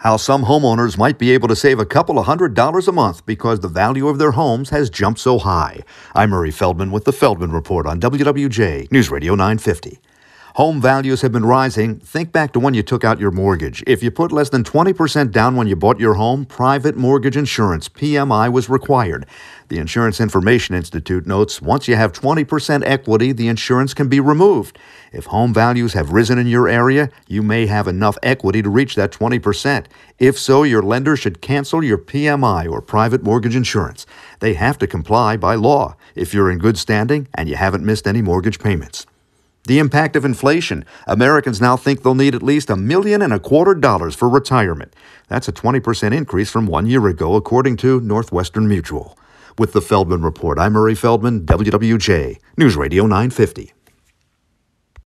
How some homeowners might be able to save a couple of hundred dollars a month because the value of their homes has jumped so high. I'm Murray Feldman with the Feldman Report on WWJ News Radio 950. Home values have been rising. Think back to when you took out your mortgage. If you put less than 20% down when you bought your home, private mortgage insurance, PMI, was required. The Insurance Information Institute notes once you have 20% equity, the insurance can be removed. If home values have risen in your area, you may have enough equity to reach that 20%. If so, your lender should cancel your PMI or private mortgage insurance. They have to comply by law if you're in good standing and you haven't missed any mortgage payments. The impact of inflation. Americans now think they'll need at least a million and a quarter dollars for retirement. That's a 20% increase from one year ago, according to Northwestern Mutual. With the Feldman Report, I'm Murray Feldman, WWJ, News Radio 950.